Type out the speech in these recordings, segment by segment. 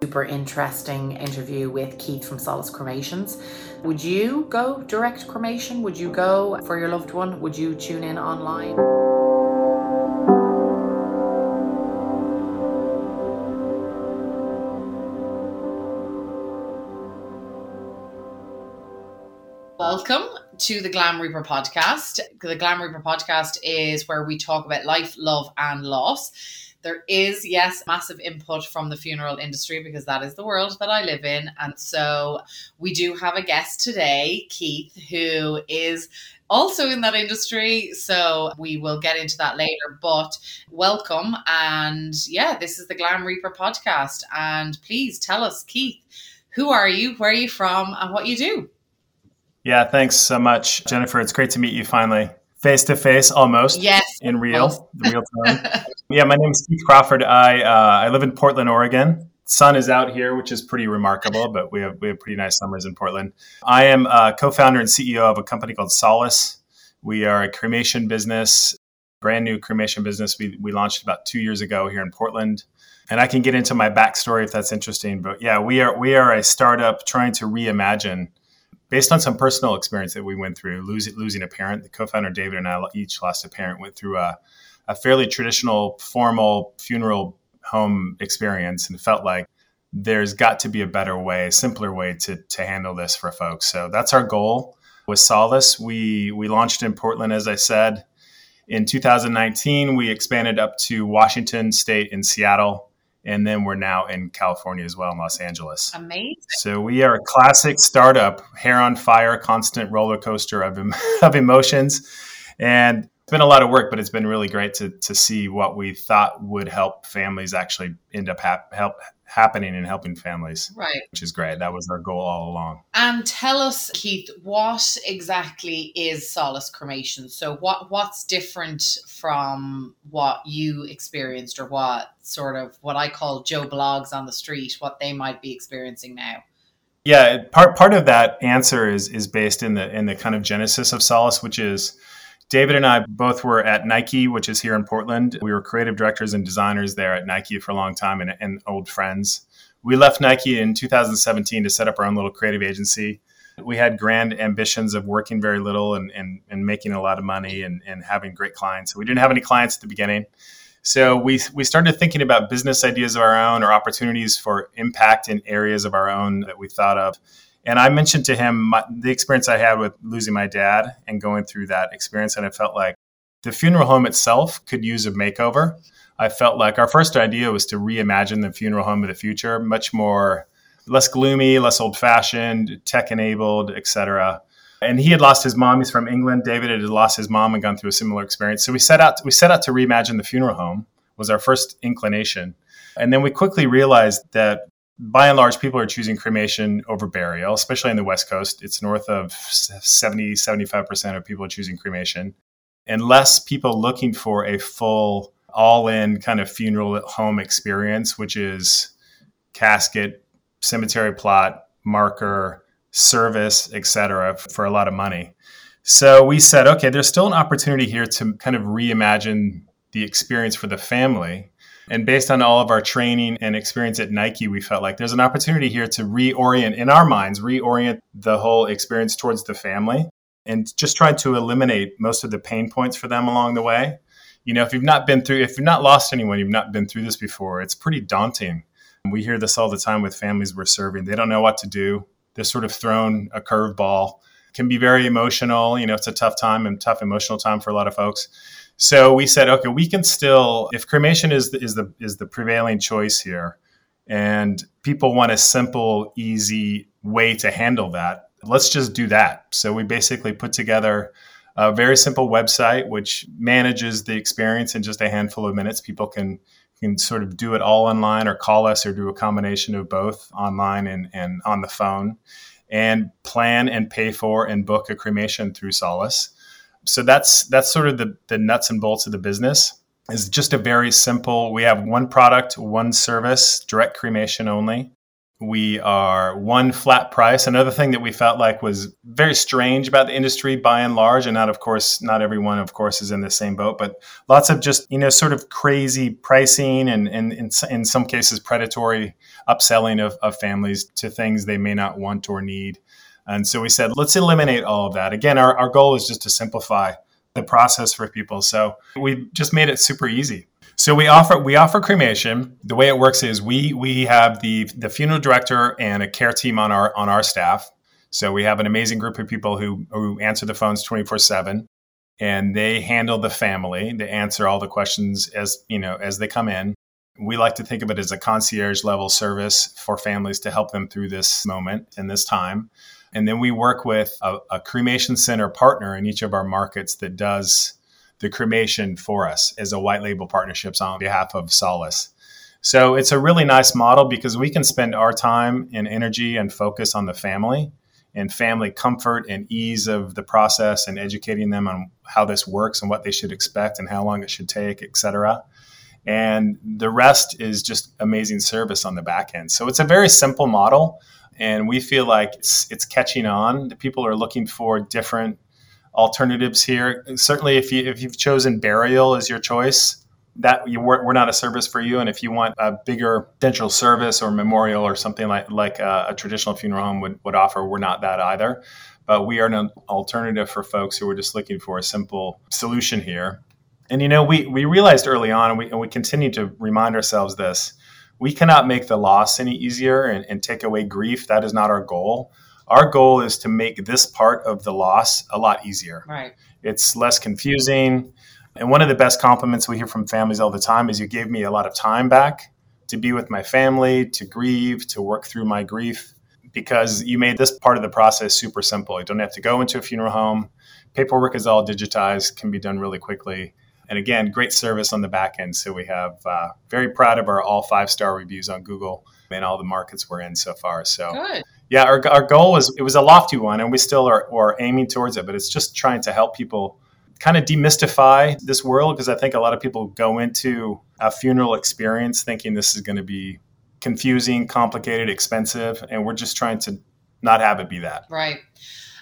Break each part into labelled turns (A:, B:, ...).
A: Super interesting interview with Keith from Solace Cremations. Would you go direct cremation? Would you go for your loved one? Would you tune in online? Welcome to the Glam Reaper podcast. The Glam Reaper podcast is where we talk about life, love, and loss. There is, yes, massive input from the funeral industry because that is the world that I live in. And so we do have a guest today, Keith, who is also in that industry. So we will get into that later. But welcome. And yeah, this is the Glam Reaper podcast. And please tell us, Keith, who are you, where are you from, and what you do?
B: Yeah, thanks so much, Jennifer. It's great to meet you finally, face to face, almost.
A: Yes,
B: in real, real time. yeah, my name is Keith Crawford. I uh, I live in Portland, Oregon. Sun is out here, which is pretty remarkable, but we have we have pretty nice summers in Portland. I am a co-founder and CEO of a company called Solace. We are a cremation business, brand new cremation business. We we launched about two years ago here in Portland and I can get into my backstory if that's interesting. But yeah, we are we are a startup trying to reimagine based on some personal experience that we went through, losing losing a parent. The co-founder David and I each lost a parent. Went through a, a fairly traditional, formal funeral home experience, and felt like there's got to be a better way, a simpler way to to handle this for folks. So that's our goal. With Solace, we we launched in Portland, as I said. In 2019, we expanded up to Washington State and Seattle and then we're now in California as well in Los Angeles.
A: Amazing.
B: So we are a classic startup, hair on fire, constant roller coaster of, of emotions. And it's been a lot of work, but it's been really great to, to see what we thought would help families actually end up hap- help happening and helping families.
A: Right.
B: Which is great. That was our goal all along.
A: And tell us, Keith, what exactly is solace cremation? So what what's different from what you experienced or what sort of what I call Joe blogs on the street, what they might be experiencing now?
B: Yeah, part part of that answer is is based in the in the kind of genesis of solace, which is David and I both were at Nike, which is here in Portland. We were creative directors and designers there at Nike for a long time and, and old friends. We left Nike in 2017 to set up our own little creative agency. We had grand ambitions of working very little and, and, and making a lot of money and, and having great clients. We didn't have any clients at the beginning. So we, we started thinking about business ideas of our own or opportunities for impact in areas of our own that we thought of. And I mentioned to him my, the experience I had with losing my dad and going through that experience. And I felt like the funeral home itself could use a makeover. I felt like our first idea was to reimagine the funeral home of the future, much more less gloomy, less old fashioned, tech enabled, etc. And he had lost his mom. He's from England. David had lost his mom and gone through a similar experience. So we set out we set out to reimagine the funeral home was our first inclination. And then we quickly realized that by and large, people are choosing cremation over burial, especially in the West Coast. It's north of 70, 75% of people are choosing cremation, and less people looking for a full, all in kind of funeral at home experience, which is casket, cemetery plot, marker, service, etc., for a lot of money. So we said, okay, there's still an opportunity here to kind of reimagine the experience for the family and based on all of our training and experience at Nike, we felt like there's an opportunity here to reorient in our minds, reorient the whole experience towards the family and just try to eliminate most of the pain points for them along the way. You know, if you've not been through, if you've not lost anyone, you've not been through this before, it's pretty daunting. We hear this all the time with families we're serving. They don't know what to do. They're sort of thrown a curveball. Can be very emotional. You know, it's a tough time and tough emotional time for a lot of folks. So we said, okay, we can still, if cremation is the, is the is the prevailing choice here, and people want a simple, easy way to handle that, let's just do that. So we basically put together a very simple website which manages the experience in just a handful of minutes. People can can sort of do it all online or call us or do a combination of both online and, and on the phone and plan and pay for and book a cremation through Solace so that's that's sort of the, the nuts and bolts of the business is just a very simple we have one product one service direct cremation only We are one flat price. Another thing that we felt like was very strange about the industry by and large, and not, of course, not everyone, of course, is in the same boat, but lots of just, you know, sort of crazy pricing and, and in, in some cases, predatory upselling of, of families to things they may not want or need. And so we said, let's eliminate all of that. Again, our, our goal is just to simplify the process for people. So we just made it super easy. So we offer we offer cremation. The way it works is we we have the the funeral director and a care team on our on our staff. So we have an amazing group of people who who answer the phones 24/7 and they handle the family. They answer all the questions as, you know, as they come in. We like to think of it as a concierge level service for families to help them through this moment and this time. And then we work with a, a cremation center partner in each of our markets that does the cremation for us as a white label partnerships on behalf of Solace. So it's a really nice model because we can spend our time and energy and focus on the family and family comfort and ease of the process and educating them on how this works and what they should expect and how long it should take, et cetera. And the rest is just amazing service on the back end. So it's a very simple model. And we feel like it's, it's catching on. The people are looking for different alternatives here. Certainly, if you if you've chosen burial as your choice, that you, we're, we're not a service for you. And if you want a bigger potential service or memorial or something like like a, a traditional funeral home would, would offer, we're not that either. But we are an alternative for folks who are just looking for a simple solution here. And you know, we we realized early on, and we and we continue to remind ourselves this: we cannot make the loss any easier and, and take away grief. That is not our goal our goal is to make this part of the loss a lot easier.
A: Right.
B: It's less confusing. And one of the best compliments we hear from families all the time is you gave me a lot of time back to be with my family, to grieve, to work through my grief, because you made this part of the process super simple. You don't have to go into a funeral home. Paperwork is all digitized, can be done really quickly. And again, great service on the back end. So we have uh, very proud of our all five star reviews on Google and all the markets we're in so far. So
A: Good
B: yeah, our, our goal was it was a lofty one, and we still are, are aiming towards it. But it's just trying to help people kind of demystify this world because I think a lot of people go into a funeral experience thinking this is going to be confusing, complicated, expensive, and we're just trying to not have it be that.
A: Right.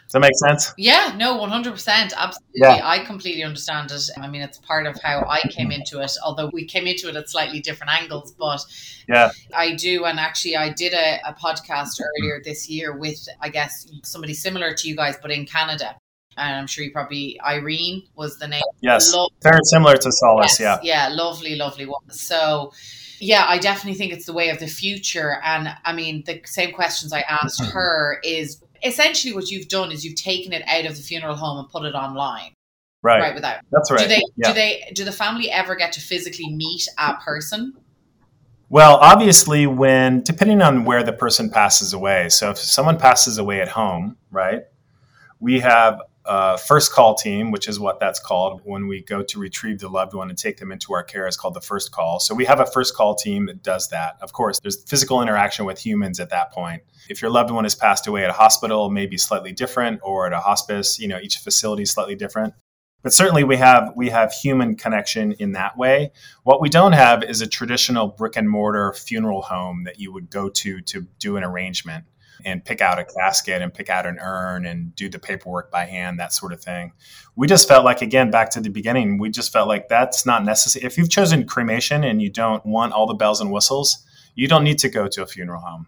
B: Does that make sense?
A: Yeah, no, 100%. Absolutely. Yeah. I completely understand it. I mean, it's part of how I came into it, although we came into it at slightly different angles. But
B: yeah,
A: I do. And actually, I did a, a podcast earlier this year with, I guess, somebody similar to you guys, but in Canada and I'm sure you probably Eirene was the name.
B: Yes, Lo- very similar to Solace.
A: Yes,
B: yeah,
A: yeah, lovely, lovely one. So, yeah, I definitely think it's the way of the future. And I mean, the same questions I asked mm-hmm. her is essentially what you've done is you've taken it out of the funeral home and put it online.
B: Right.
A: Right. Without.
B: That's right.
A: Do they? Yeah. Do they? Do the family ever get to physically meet a person?
B: Well, obviously, when depending on where the person passes away. So if someone passes away at home, right, we have uh, first call team, which is what that's called when we go to retrieve the loved one and take them into our care, is called the first call. So we have a first call team that does that. Of course, there's physical interaction with humans at that point. If your loved one has passed away at a hospital, maybe slightly different, or at a hospice, you know, each facility is slightly different. But certainly we have we have human connection in that way. What we don't have is a traditional brick and mortar funeral home that you would go to to do an arrangement and pick out a casket and pick out an urn and do the paperwork by hand, that sort of thing. We just felt like, again, back to the beginning, we just felt like that's not necessary. If you've chosen cremation and you don't want all the bells and whistles, you don't need to go to a funeral home.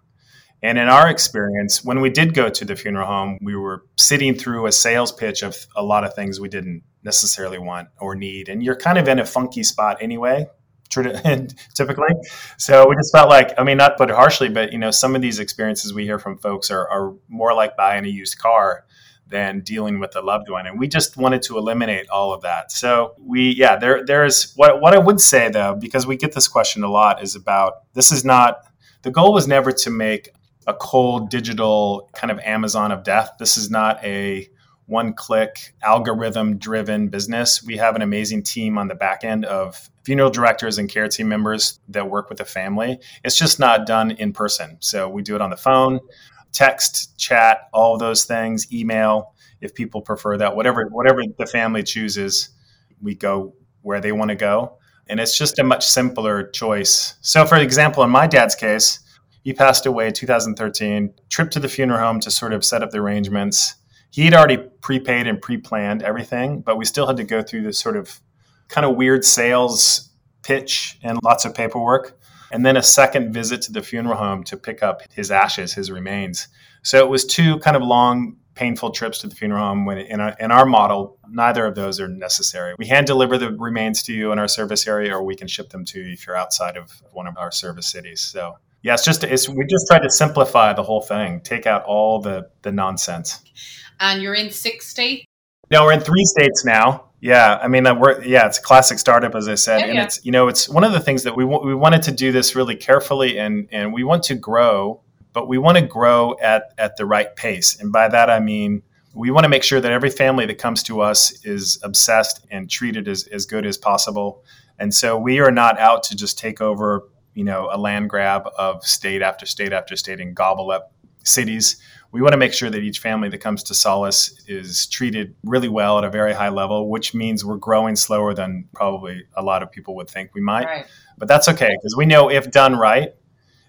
B: And in our experience, when we did go to the funeral home, we were sitting through a sales pitch of a lot of things we didn't necessarily want or need. And you're kind of in a funky spot anyway typically. So we just felt like, I mean, not put it harshly, but you know, some of these experiences we hear from folks are, are more like buying a used car than dealing with a loved one. And we just wanted to eliminate all of that. So we, yeah, there, there is what, what I would say though, because we get this question a lot is about, this is not, the goal was never to make a cold digital kind of Amazon of death. This is not a, one click algorithm driven business. We have an amazing team on the back end of funeral directors and care team members that work with the family. It's just not done in person. So we do it on the phone, text, chat, all those things, email if people prefer that. Whatever whatever the family chooses, we go where they want to go. And it's just a much simpler choice. So for example, in my dad's case, He passed away 2013. Trip to the funeral home to sort of set up the arrangements. He'd already prepaid and pre-planned everything, but we still had to go through this sort of kind of weird sales pitch and lots of paperwork. And then a second visit to the funeral home to pick up his ashes, his remains. So it was two kind of long painful trips to the funeral home when in our, in our model neither of those are necessary. We hand deliver the remains to you in our service area or we can ship them to you if you're outside of one of our service cities. So yeah it's just it's we just tried to simplify the whole thing take out all the the nonsense.
A: And you're in six states?
B: No we're in three states now yeah, I mean, we're yeah, it's a classic startup, as I said, yeah, and yeah. it's you know, it's one of the things that we w- we wanted to do this really carefully, and and we want to grow but we want to grow at, at the right pace. And by that, I mean, we want to make sure that every family that comes to us is obsessed and treated as, as good as possible. And so we are not out to just take over, you know, a land grab of state after state after state and gobble up cities. We want to make sure that each family that comes to Solace is treated really well at a very high level, which means we're growing slower than probably a lot of people would think we might. Right. But that's okay because we know if done right,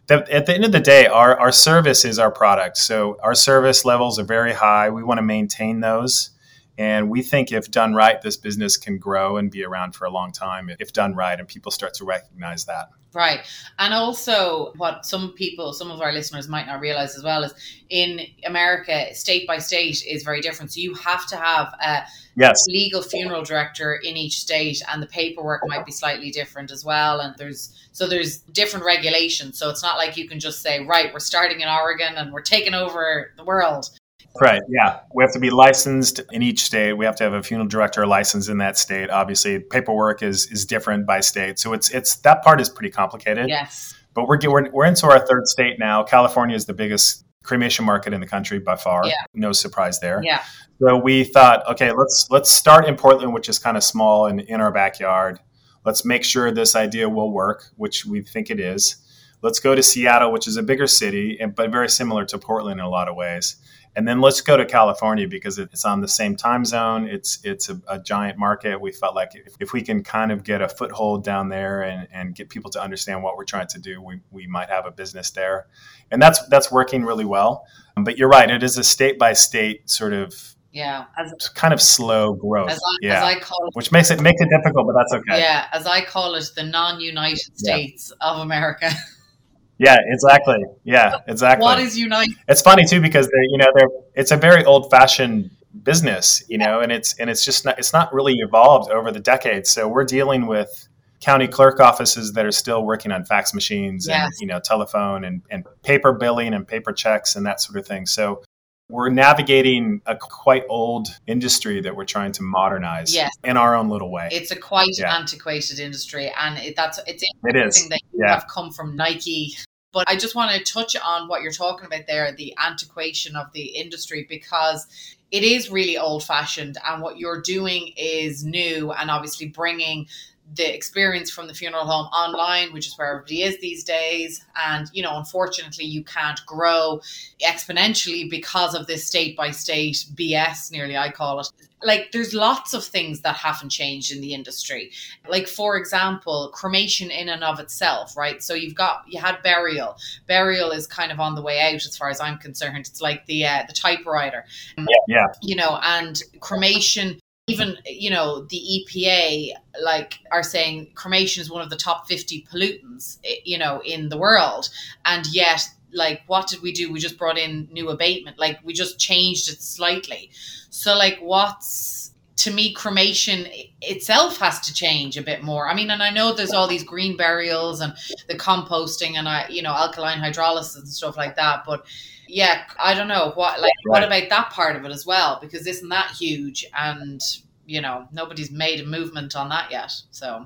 B: that at the end of the day, our, our service is our product. So our service levels are very high. We want to maintain those. And we think if done right, this business can grow and be around for a long time if done right, and people start to recognize that.
A: Right. And also, what some people, some of our listeners might not realize as well is in America, state by state is very different. So you have to have a yes. legal funeral director in each state, and the paperwork might be slightly different as well. And there's so there's different regulations. So it's not like you can just say, right, we're starting in Oregon and we're taking over the world.
B: Right. Yeah. We have to be licensed in each state. We have to have a funeral director license in that state. Obviously, paperwork is is different by state. So it's it's that part is pretty complicated.
A: Yes.
B: But we're we're, we're into our third state now. California is the biggest cremation market in the country by far. Yeah. No surprise there.
A: Yeah.
B: So we thought, okay, let's let's start in Portland, which is kind of small and in our backyard. Let's make sure this idea will work, which we think it is. Let's go to Seattle, which is a bigger city, but very similar to Portland in a lot of ways and then let's go to California because it's on the same time zone. It's it's a, a, giant market. We felt like if, if we can kind of get a foothold down there and, and get people to understand what we're trying to do, we, we might have a business there, and that's that's working really well. But you're right; it is a state by state sort of
A: yeah
B: as, kind of slow growth
A: as I,
B: yeah
A: as I call it,
B: which makes it makes it difficult but that's okay
A: yeah as i call it the non-united states yeah. of america
B: Yeah, exactly. Yeah, exactly.
A: What is Unite?
B: It's funny too because they, you know, they're it's a very old fashioned business, you know, and it's and it's just not it's not really evolved over the decades. So we're dealing with county clerk offices that are still working on fax machines yes. and you know telephone and, and paper billing and paper checks and that sort of thing. So we're navigating a quite old industry that we're trying to modernize
A: yes.
B: in our own little way.
A: It's a quite yeah. antiquated industry, and it, that's it's
B: interesting
A: it that you yeah. have come from Nike but I just want to touch on what you're talking about there the antiquation of the industry because it is really old fashioned. And what you're doing is new and obviously bringing the experience from the funeral home online, which is where everybody is these days. And, you know, unfortunately, you can't grow exponentially because of this state by state BS, nearly, I call it. Like, there's lots of things that haven't changed in the industry. Like, for example, cremation in and of itself, right? So you've got, you had burial. Burial is kind of on the way out as far as I'm concerned. It's like the, uh, the typewriter.
B: Yeah. yeah.
A: You know, and cremation even you know the EPA like are saying cremation is one of the top 50 pollutants eh, you know in the world. And yet like what did we do? We just brought in new abatement. Like we just changed it slightly. So like what's to me cremation itself has to change a bit more i mean and i know there's all these green burials and the composting and i you know alkaline hydrolysis and stuff like that but yeah, I don't know what like right. what about that part of it as well because isn't that huge and you know nobody's made a movement on that yet. So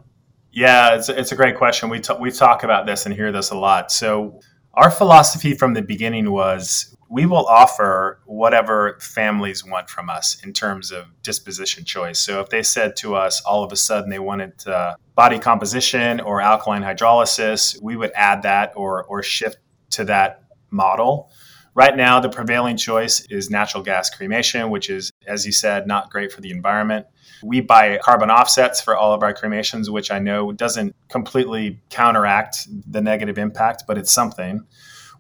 B: yeah, it's it's a great question. We t- we talk about this and hear this a lot. So our philosophy from the beginning was we will offer whatever families want from us in terms of disposition choice. So if they said to us all of a sudden they wanted uh, body composition or alkaline hydrolysis, we would add that or or shift to that model. Right now, the prevailing choice is natural gas cremation, which is, as you said, not great for the environment. We buy carbon offsets for all of our cremations, which I know doesn't completely counteract the negative impact, but it's something.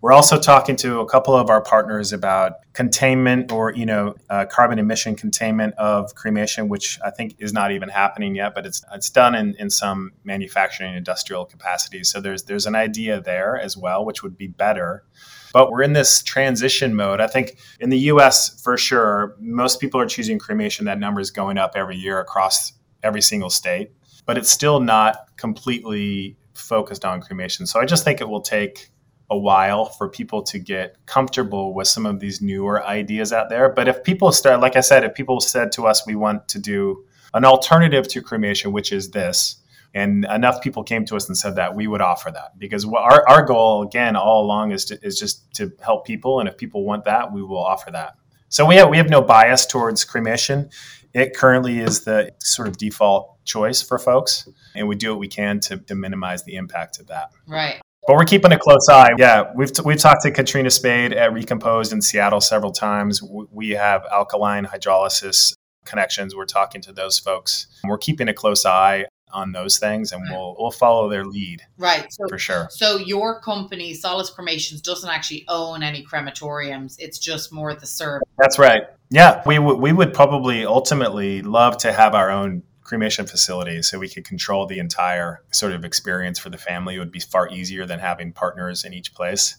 B: We're also talking to a couple of our partners about containment or you know uh, carbon emission containment of cremation, which I think is not even happening yet, but it's it's done in, in some manufacturing industrial capacities. So there's there's an idea there as well, which would be better. But we're in this transition mode. I think in the US, for sure, most people are choosing cremation. That number is going up every year across every single state, but it's still not completely focused on cremation. So I just think it will take a while for people to get comfortable with some of these newer ideas out there. But if people start, like I said, if people said to us, we want to do an alternative to cremation, which is this, and enough people came to us and said that we would offer that. Because our, our goal again all along is to, is just to help people and if people want that we will offer that. So we have we have no bias towards cremation. It currently is the sort of default choice for folks and we do what we can to, to minimize the impact of that.
A: Right
B: but we're keeping a close eye. Yeah, we've, t- we've talked to Katrina Spade at Recomposed in Seattle several times. We have alkaline hydrolysis connections. We're talking to those folks. We're keeping a close eye on those things and we'll we'll follow their lead
A: right so,
B: for sure
A: so your company solace cremations doesn't actually own any crematoriums it's just more the service
B: that's right yeah we, w- we would probably ultimately love to have our own cremation facility so we could control the entire sort of experience for the family it would be far easier than having partners in each place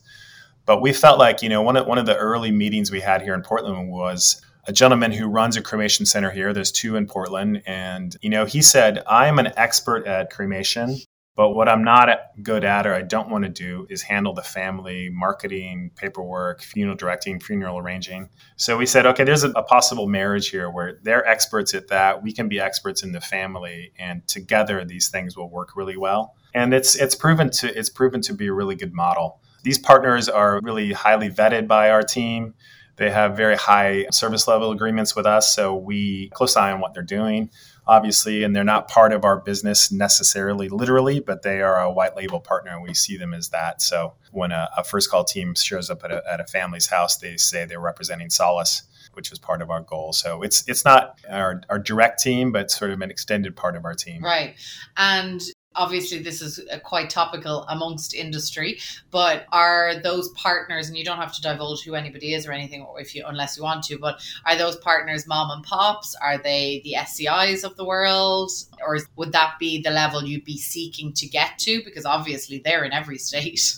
B: but we felt like you know one of, one of the early meetings we had here in portland was a gentleman who runs a cremation center here. There's two in Portland. And, you know, he said, I am an expert at cremation, but what I'm not good at or I don't want to do is handle the family, marketing, paperwork, funeral directing, funeral arranging. So we said, okay, there's a, a possible marriage here where they're experts at that. We can be experts in the family. And together these things will work really well. And it's it's proven to it's proven to be a really good model. These partners are really highly vetted by our team. They have very high service level agreements with us, so we close eye on what they're doing, obviously, and they're not part of our business necessarily, literally, but they are a white label partner, and we see them as that. So when a, a first call team shows up at a, at a family's house, they say they're representing Solace which was part of our goal. So it's it's not our, our direct team, but sort of an extended part of our team.
A: Right. And obviously this is uh, quite topical amongst industry but are those partners and you don't have to divulge who anybody is or anything if you unless you want to but are those partners mom and pops? Are they the SCIs of the world? Or would that be the level you'd be seeking to get to? Because obviously they're in every state.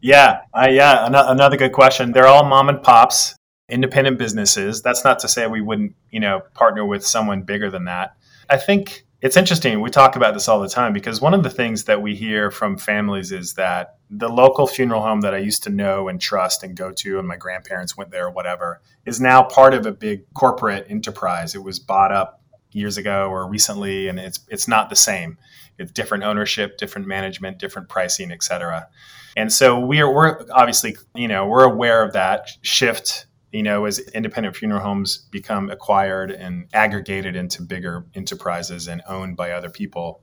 B: Yeah uh, yeah another good question. They're all mom and pops independent businesses. That's not to say we wouldn't you know partner with someone bigger than that. I think it's interesting. We talk about this all the time because one of the things that we hear from families is that the local funeral home that I used to know and trust and go to, and my grandparents went there or whatever, is now part of a big corporate enterprise. It was bought up years ago or recently, and it's it's not the same. It's different ownership, different management, different pricing, et cetera. And so we are we're obviously you know we're aware of that shift you know, as independent funeral homes become acquired and aggregated into bigger enterprises and owned by other people.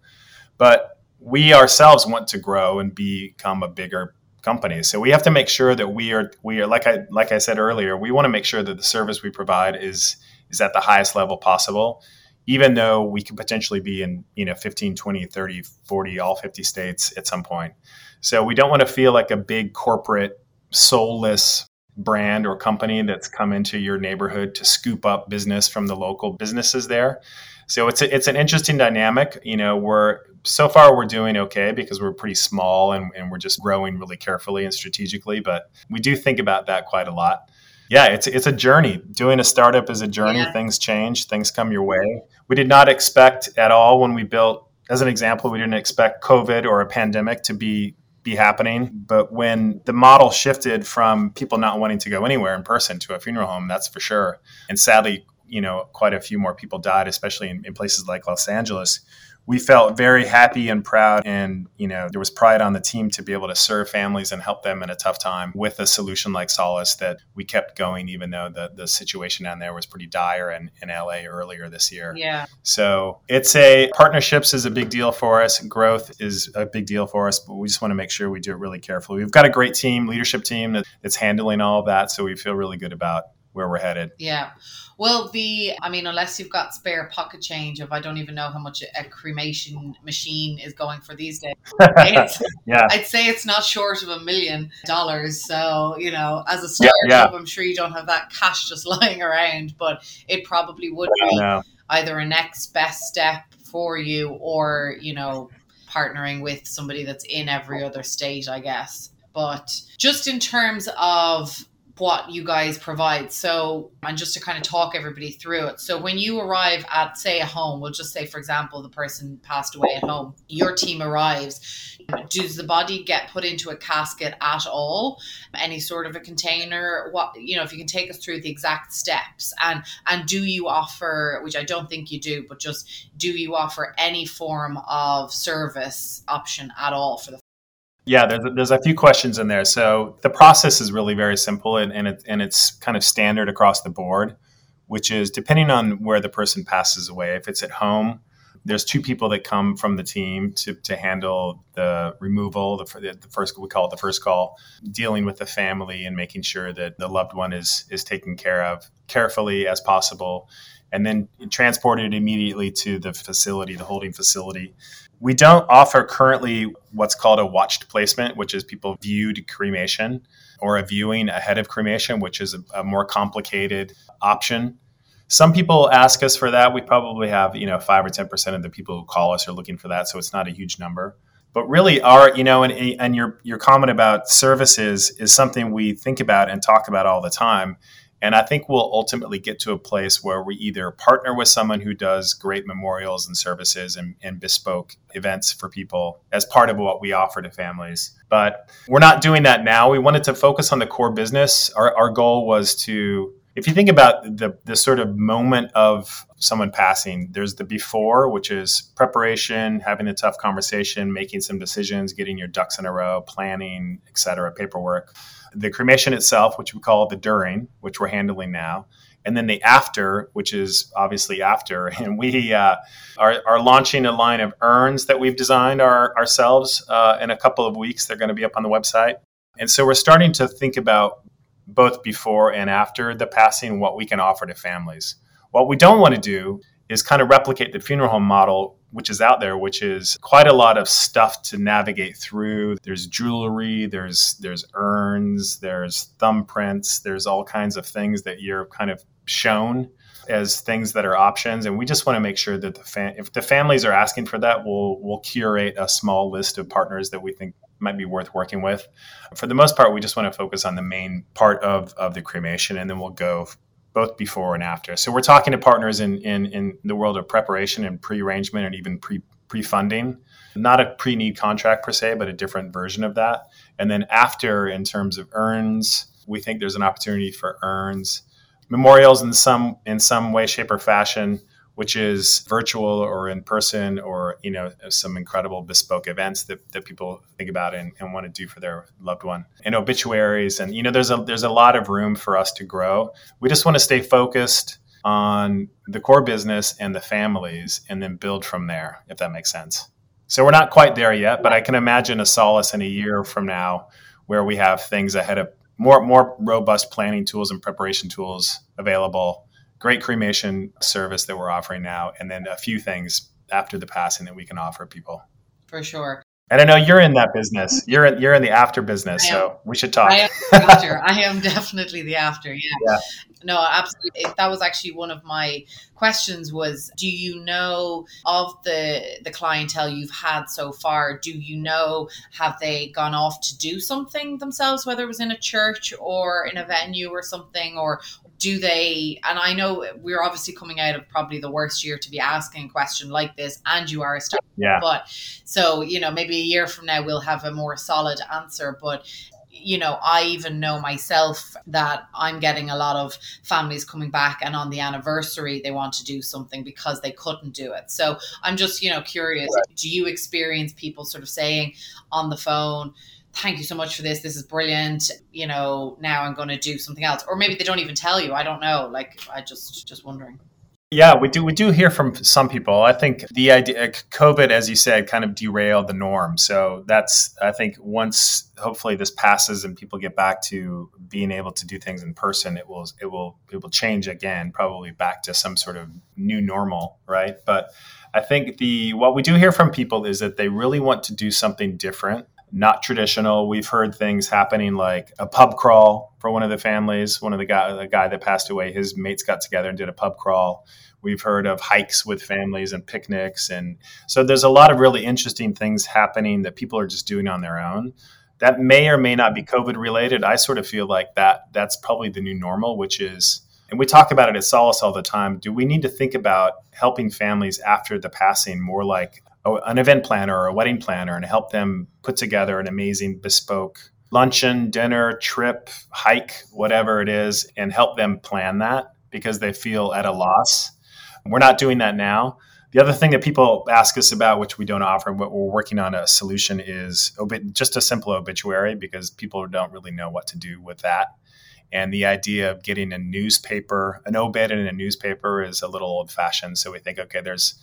B: But we ourselves want to grow and become a bigger company. So we have to make sure that we are we are like I like I said earlier, we want to make sure that the service we provide is is at the highest level possible even though we could potentially be in you know 15 20 30 40 all 50 states at some point so we don't want to feel like a big corporate soulless brand or company that's come into your neighborhood to scoop up business from the local businesses there. So it's a, it's an interesting dynamic. You know, we're so far we're doing okay because we're pretty small and, and we're just growing really carefully and strategically. But we do think about that quite a lot. Yeah, it's it's a journey. Doing a startup is a journey. Yeah. Things change. Things come your way. We did not expect at all when we built. As an example, we didn't expect COVID or a pandemic to be be happening. But when the model shifted from people not wanting to go anywhere in person to a funeral home, that's for sure. And sadly, you know, quite a few more people died, especially in, in places like Los Angeles we felt very happy and proud and you know there was pride on the team to be able to serve families and help them in a tough time with a solution like solace that we kept going even though the, the situation down there was pretty dire in, in la earlier this year
A: yeah
B: so it's a partnerships is a big deal for us growth is a big deal for us but we just want to make sure we do it really carefully we've got a great team leadership team that's handling all of that so we feel really good about where we're headed.
A: Yeah. Well, the, I mean, unless you've got spare pocket change of, I don't even know how much a cremation machine is going for these days.
B: yeah.
A: I'd say it's not short of a million dollars. So, you know, as a startup, yeah, yeah. I'm sure you don't have that cash just lying around, but it probably would be no. either a next best step for you or, you know, partnering with somebody that's in every other state, I guess. But just in terms of what you guys provide. So, and just to kind of talk everybody through it. So, when you arrive at, say, a home, we'll just say, for example, the person passed away at home, your team arrives. Does the body get put into a casket at all? Any sort of a container? What you know, if you can take us through the exact steps, and and do you offer, which I don't think you do, but just do you offer any form of service option at all for the
B: yeah, there's a, there's a few questions in there. So the process is really very simple and, and, it, and it's kind of standard across the board, which is depending on where the person passes away. If it's at home, there's two people that come from the team to, to handle the removal, the, the first we call it the first call, dealing with the family and making sure that the loved one is is taken care of carefully as possible, and then transported immediately to the facility, the holding facility we don't offer currently what's called a watched placement, which is people viewed cremation or a viewing ahead of cremation, which is a, a more complicated option. Some people ask us for that. We probably have, you know, five or 10% of the people who call us are looking for that. So it's not a huge number. But really, our, you know, and, and your, your comment about services is something we think about and talk about all the time and I think we'll ultimately get to a place where we either partner with someone who does great memorials and services and, and, bespoke events for people as part of what we offer to families. But we're not doing that now. We wanted to focus on the core business. Our, our goal was to, if you think about the, the sort of moment of someone passing, there's the before, which is preparation, having a tough conversation, making some decisions, getting your ducks in a row, planning, et cetera, paperwork the cremation itself, which we call the during, which we're handling now, and then the after, which is obviously after. And we uh, are, are, launching a line of urns that we've designed our, ourselves uh, in a couple of weeks. They're going to be up on the website. And so we're starting to think about both before and after the passing what we can offer to families. What we don't want to do is kind of replicate the funeral home model which is out there, which is quite a lot of stuff to navigate through. There's jewelry, there's there's urns, there's thumbprints, there's all kinds of things that you're kind of shown as things that are options and we just want to make sure that the fam- if the families are asking for that we'll we'll curate a small list of partners that we think might be worth working with for the most part we just want to focus on the main part of of the cremation and then we'll go both before and after. So we're talking to partners in in, in the world of preparation and pre-arrangement and even pre pre-funding. Not a pre-need contract per se, but a different version of that. And then after, in terms of urns, we think there's an opportunity for urns, memorials in some in some way, shape, or fashion which is virtual or in person or you know some incredible bespoke events that, that people think about and, and want to do for their loved one. And obituaries and you know there's a there's a lot of room for us to grow. We just want to stay focused on the core business and the families and then build from there if that makes sense. So we're not quite there yet but i can imagine a solace in a year from now where we have things ahead of more more robust planning tools and preparation tools available great cremation service that we're offering now, and then a few things after the passing that we can offer people.
A: For sure.
B: And I know you're in that business. You're in, you're in the after business, so we should talk. I
A: am after. I am definitely the after. Yeah. yeah. No, absolutely. That was actually one of my questions. Was do you know of the the clientele you've had so far? Do you know have they gone off to do something themselves, whether it was in a church or in a venue or something, or do they and i know we're obviously coming out of probably the worst year to be asking a question like this and you are a startup
B: yeah
A: but so you know maybe a year from now we'll have a more solid answer but you know, I even know myself that I'm getting a lot of families coming back and on the anniversary they want to do something because they couldn't do it. So I'm just, you know, curious, do you experience people sort of saying on the phone, thank you so much for this. This is brilliant. You know, now I'm going to do something else. Or maybe they don't even tell you. I don't know. Like, I just, just wondering.
B: Yeah, we do. We do hear from some people. I think the idea, COVID, as you said, kind of derailed the norm. So that's, I think, once hopefully this passes and people get back to being able to do things in person, it will, it will, it will change again, probably back to some sort of new normal, right? But I think the what we do hear from people is that they really want to do something different not traditional. We've heard things happening like a pub crawl for one of the families. One of the guy, the guy that passed away, his mates got together and did a pub crawl. We've heard of hikes with families and picnics, and so there's a lot of really interesting things happening that people are just doing on their own. That may or may not be COVID related. I sort of feel like that that's probably the new normal, which is and we talk about it at Solace all the time. Do we need to think about helping families after the passing more like an event planner or a wedding planner and help them put together an amazing bespoke luncheon, dinner, trip, hike, whatever it is, and help them plan that because they feel at a loss. We're not doing that now. The other thing that people ask us about, which we don't offer, but we're working on a solution, is just a simple obituary because people don't really know what to do with that. And the idea of getting a newspaper, an obit in a newspaper, is a little old fashioned. So we think, okay, there's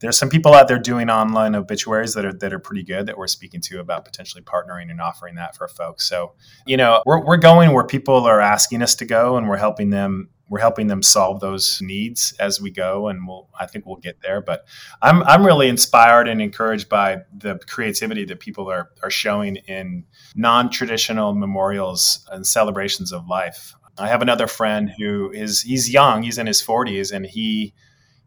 B: there's some people out there doing online obituaries that are that are pretty good that we're speaking to about potentially partnering and offering that for folks. So, you know, we're we're going where people are asking us to go and we're helping them we're helping them solve those needs as we go and we'll I think we'll get there. But I'm I'm really inspired and encouraged by the creativity that people are are showing in non-traditional memorials and celebrations of life. I have another friend who is he's young, he's in his 40s and he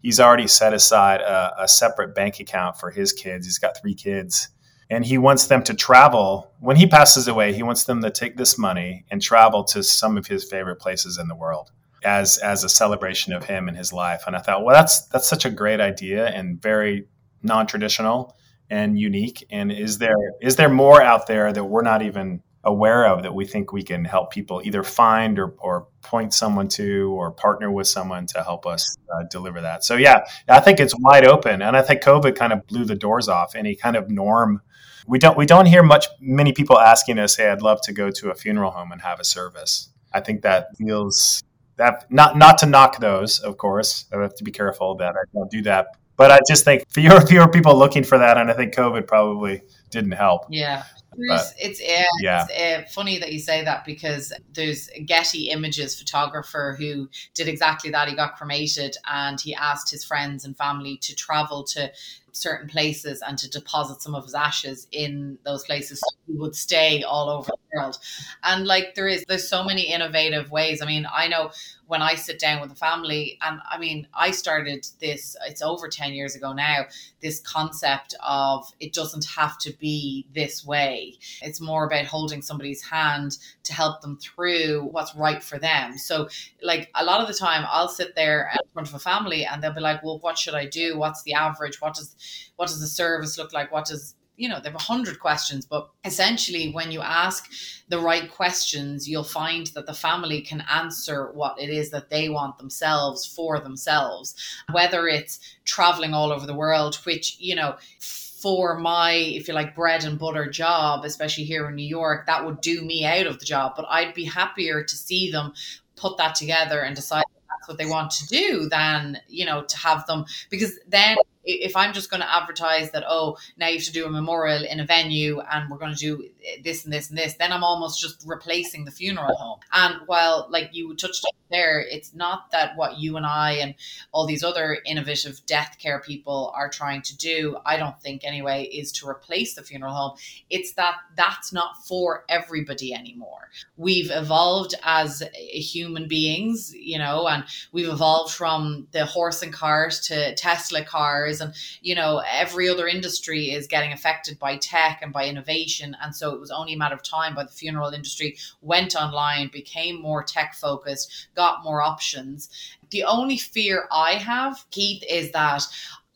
B: he's already set aside a, a, separate bank account for his kids. He's got three kids. And he wants them to travel. When he passes away, he wants them to take this money and travel to some of his favorite places in the world as as a celebration of him and his life. And I thought, well, that's that's such a great idea and very non-traditional and unique. And is there is there more out there that we're not even aware of that we think we can help people either find or, or point someone to or partner with someone to help us uh, deliver that. So yeah, I think it's wide open, and I think COVID kind of blew the doors off any kind of norm. We don't we don't hear much many people asking us, "Hey, I'd love to go to a funeral home and have a service." I think that feels that not not to knock those, of course. I have to be careful that I don't do that. But I just think fewer fewer people looking for that, and I think COVID probably didn't help.
A: Yeah. But, it's uh, yeah. It's, uh, funny that you say that because there's Getty Images photographer who did exactly that. He got cremated and he asked his friends and family to travel to certain places and to deposit some of his ashes in those places so he would stay all over the world and like there is there's so many innovative ways i mean i know when I sit down with a family, and I mean, I started this, it's over 10 years ago now, this concept of it doesn't have to be this way. It's more about holding somebody's hand to help them through what's right for them. So, like, a lot of the time, I'll sit there in front of a family and they'll be like, well, what should I do? What's the average? What does, what does the service look like? What does, you know, they have a hundred questions, but essentially when you ask the right questions, you'll find that the family can answer what it is that they want themselves for themselves. Whether it's traveling all over the world, which, you know, for my, if you like, bread and butter job, especially here in New York, that would do me out of the job. But I'd be happier to see them put that together and decide that's what they want to do than, you know, to have them because then if I'm just going to advertise that, oh, now you have to do a memorial in a venue and we're going to do this and this and this, then I'm almost just replacing the funeral home. And while, like you touched on there, it's not that what you and I and all these other innovative death care people are trying to do, I don't think anyway, is to replace the funeral home. It's that that's not for everybody anymore. We've evolved as human beings, you know, and we've evolved from the horse and cart to Tesla cars and you know every other industry is getting affected by tech and by innovation and so it was only a matter of time by the funeral industry went online became more tech focused got more options the only fear i have keith is that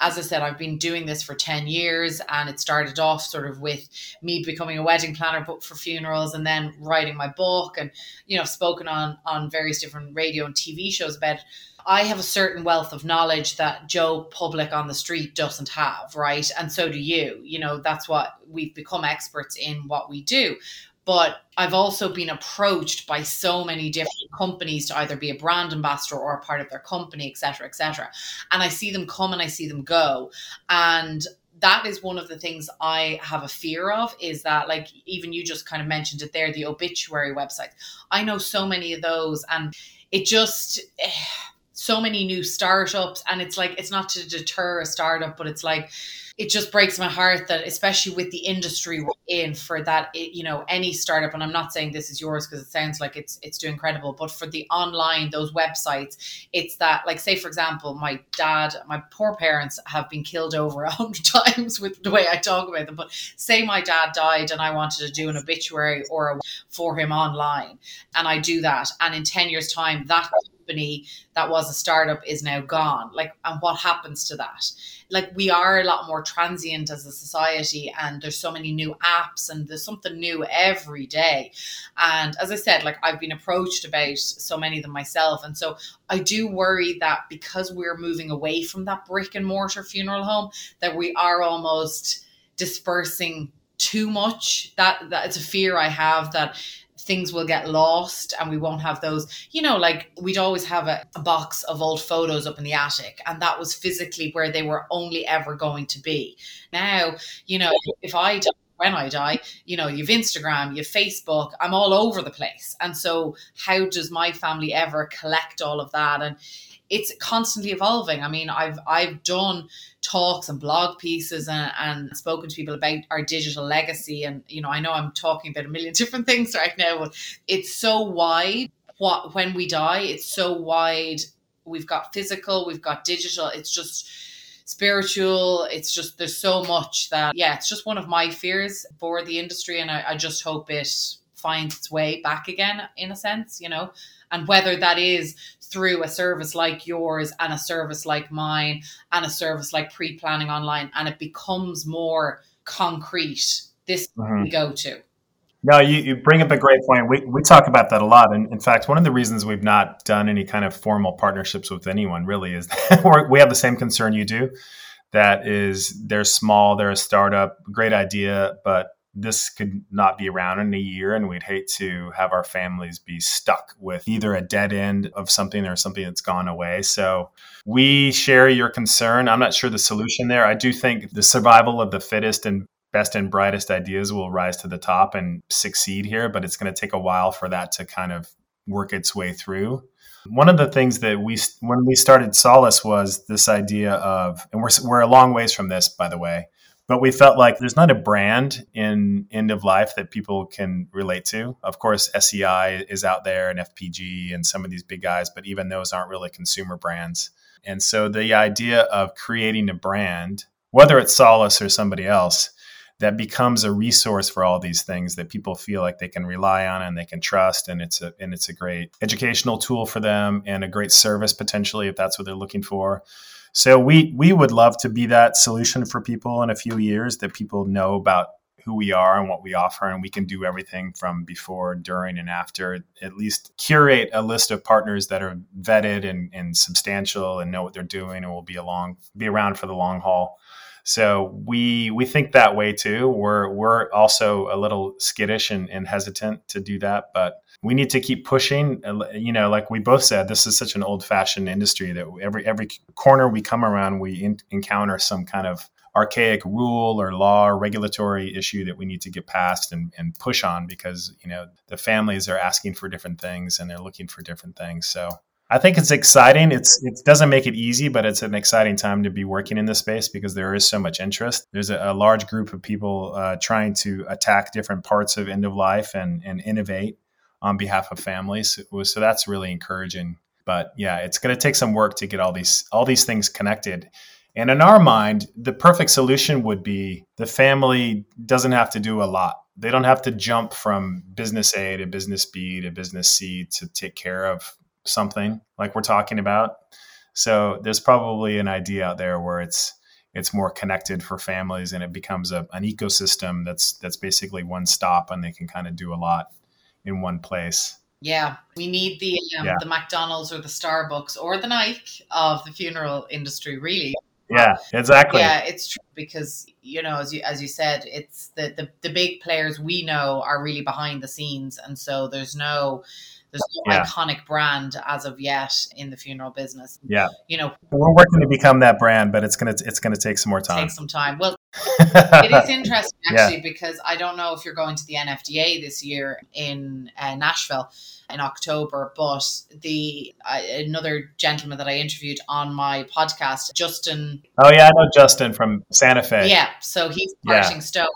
A: as I said, I've been doing this for 10 years and it started off sort of with me becoming a wedding planner book for funerals and then writing my book and, you know, spoken on, on various different radio and TV shows about. I have a certain wealth of knowledge that Joe Public on the street doesn't have, right? And so do you. You know, that's what we've become experts in what we do. But I've also been approached by so many different companies to either be a brand ambassador or a part of their company, et cetera, et cetera. And I see them come and I see them go. And that is one of the things I have a fear of is that, like, even you just kind of mentioned it there, the obituary website. I know so many of those, and it just. Eh, so many new startups, and it's like, it's not to deter a startup, but it's like, it just breaks my heart that especially with the industry we're in for that you know any startup and i'm not saying this is yours because it sounds like it's it's doing incredible but for the online those websites it's that like say for example my dad my poor parents have been killed over a hundred times with the way i talk about them but say my dad died and i wanted to do an obituary or a, for him online and i do that and in 10 years time that company that was a startup is now gone. Like and what happens to that? Like we are a lot more transient as a society and there's so many new apps and there's something new every day. And as i said like i've been approached about so many of them myself. And so i do worry that because we're moving away from that brick and mortar funeral home that we are almost dispersing too much. That that it's a fear i have that things will get lost and we won't have those you know like we'd always have a, a, box of old photos up in the attic and that was physically where they were only ever going to be now you know if i die when I die, you know, you've Instagram, you've Facebook, I'm all over the place. And so, how does my family ever collect all of that? And it's constantly evolving. I mean, I've I've done talks and blog pieces and, and spoken to people about our digital legacy. And you know, I know I'm talking about a million different things right now, but it's so wide. What when we die, it's so wide. We've got physical, we've got digital. It's just spiritual. It's just there's so much that yeah, it's just one of my fears for the industry, and I, I just hope it finds its way back again in a sense, you know and whether that is through a service like yours and a service like mine and a service like pre-planning online and it becomes more concrete this mm-hmm. we go to
B: no, you, you bring up a great point. We, we talk about that a lot. And in fact, one of the reasons we've not done any kind of formal partnerships with anyone really is that we have the same concern you do. That is, they're small, they're a startup, great idea, but this could not be around in a year and we'd hate to have our families be stuck with either a dead end of something or something that's gone away. So we share your concern. I'm not sure the solution there. I do think the survival of the fittest and best and brightest ideas will rise to the top and succeed here but it's going to take a while for that to kind of work its way through. One of the things that we when we started solace was this idea of and we're, we're a long ways from this by the way but we felt like there's not a brand in end of life that people can relate to. Of course, SCI is out there and FPG and some of these big guys, but even those aren't really consumer brands. And so the idea of creating a brand, whether it's Solace or somebody else, that becomes a resource for all these things that people feel like they can rely on and they can trust and it's a and it's a great educational tool for them and a great service potentially if that's what they're looking for so we we would love to be that solution for people in a few years that people know about who we are and what we offer and we can do everything from before during and after. At least curate a list of partners that are vetted and, and substantial and know what they're doing and will be along be around for the long haul. So we we think that way too. We're we're also a little skittish and, and hesitant to do that but we need to keep pushing. Uh, you know, like we both said, this is such an old-fashioned industry that every every corner we come around, we in, encounter some kind of archaic rule or law or regulatory issue that we need to get past and, and push on because you know the families are asking for different things and they're looking for different things. So I think it's exciting. It's it doesn't make it easy, but it's an exciting time to be working in this space because there is so much interest. There's a, a large group of people uh, trying to attack different parts of end of life and and innovate on behalf of families. So that's really encouraging. But yeah, it's going to take some work to get all these all these things connected. And in our mind, the perfect solution would be the family doesn't have to do a lot. They don't have to jump from business A to business B to business C to take care of something like we're talking about. So there's probably an idea out there where it's it's more connected for families and it becomes a, an ecosystem that's that's basically one stop and they can kind of do a lot in one place.
A: Yeah, we need the um, yeah. the McDonald's or the Starbucks or the Nike of the funeral industry, really.
B: Yeah, exactly.
A: Yeah, it's true because you know, as you as you said, it's the the, the big players we know are really behind the scenes, and so there's no there's no
B: Yeah.
A: iconic brand as of yet in the funeral business.
B: Yeah,
A: You know,
B: we're working to become that brand, but it's gonna it's gonna take some more time.
A: take some time. Well, it is interesting
B: Yeah.
A: actually because I don't know if you're going to the NFDA this year in uh, Nashville in October, but the uh, another gentleman that I interviewed on my podcast, Justin
B: oh yeah, I know Justin from Santa Fe.
A: Yeah, so he's
B: Yeah.
A: Stone,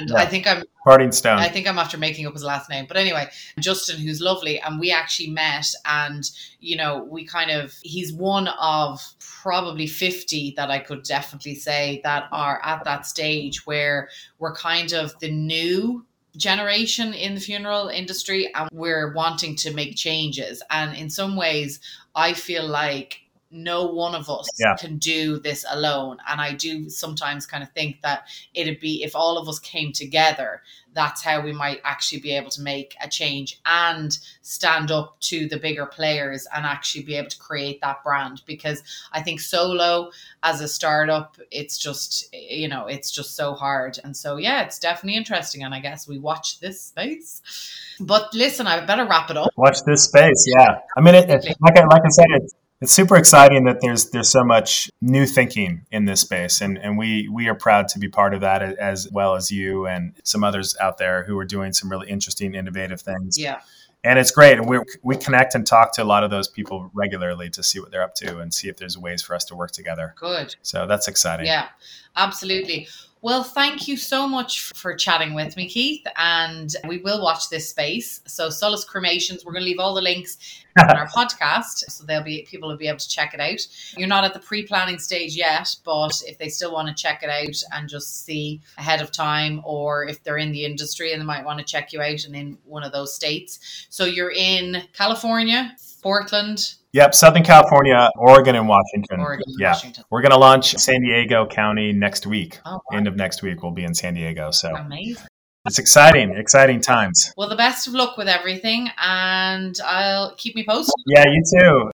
A: and
B: Yeah.
A: I think I'm
B: Parting Stone.
A: I think I'm after making up his last name, but anyway, Justin, who's lovely, and we actually met, and you know, we kind of he's one of probably fifty that I could definitely say that are at that stage where we're kind of the new generation in the funeral industry and we're wanting to make changes. And in some ways i feel like no one of us
B: Yeah.
A: can do this alone. And i do sometimes kind of think that it'd be if all of us came together that's how we might actually be able to make a change and stand up to the bigger players and actually be able to create that brand. Because i think solo as a startup it's just you know it's just so hard. And so yeah it's definitely interesting and i guess we watch this space. But listen i better wrap it up.
B: Watch this space. Yeah, I mean, it, it, like I like I said, it's it's super exciting that there's there's so much new thinking in this space, and and we we are proud to be part of that as well as you and some others out there who are doing some really interesting, innovative things.
A: yeah
B: And it's great, and we we connect and talk to a lot of those people regularly to see what they're up to and see if there's ways for us to work together.
A: good
B: So that's exciting.
A: Yeah, absolutely. Well, thank you so much for chatting with me, Keith. And we will watch this space. So, Solace Cremations, we're going to leave all the links on our podcast, so there'll be people will be able to check it out. You're not at the pre-planning stage yet, but if they still want to check it out and just see ahead of time, or if they're in the industry and they might want to check you out and in one of those states. So you're in California, Portland,
B: Yep. Southern California, Oregon, and Washington.
A: Oregon,
B: yeah.
A: Washington.
B: We're going to launch San Diego County next week.
A: Oh, wow.
B: End of next week, we'll be in San Diego. So
A: amazing.
B: It's exciting, exciting times.
A: Well, the best of luck with everything, and I'll keep me posted.
B: Yeah, you too.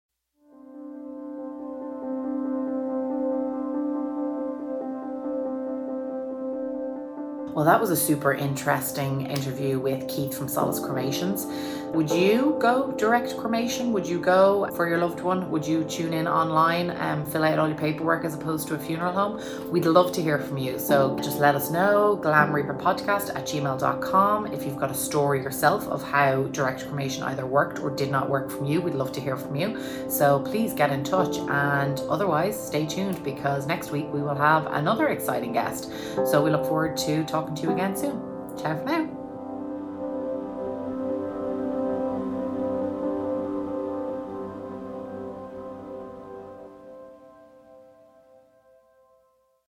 A: Well, that was a super interesting interview with Keith from Solace Cremations. Would you go direct cremation? Would you go for your loved one? Would you tune in online and fill out all your paperwork as opposed to a funeral home? We'd love to hear from you. So just let us know, glamreaperpodcast at gmail.com. If you've got a story yourself of how direct cremation either worked or did not work from you, we'd love to hear from you. So please get in touch and otherwise stay tuned because next week we will have another exciting guest. So we look forward to talking to you again soon. Ciao for now.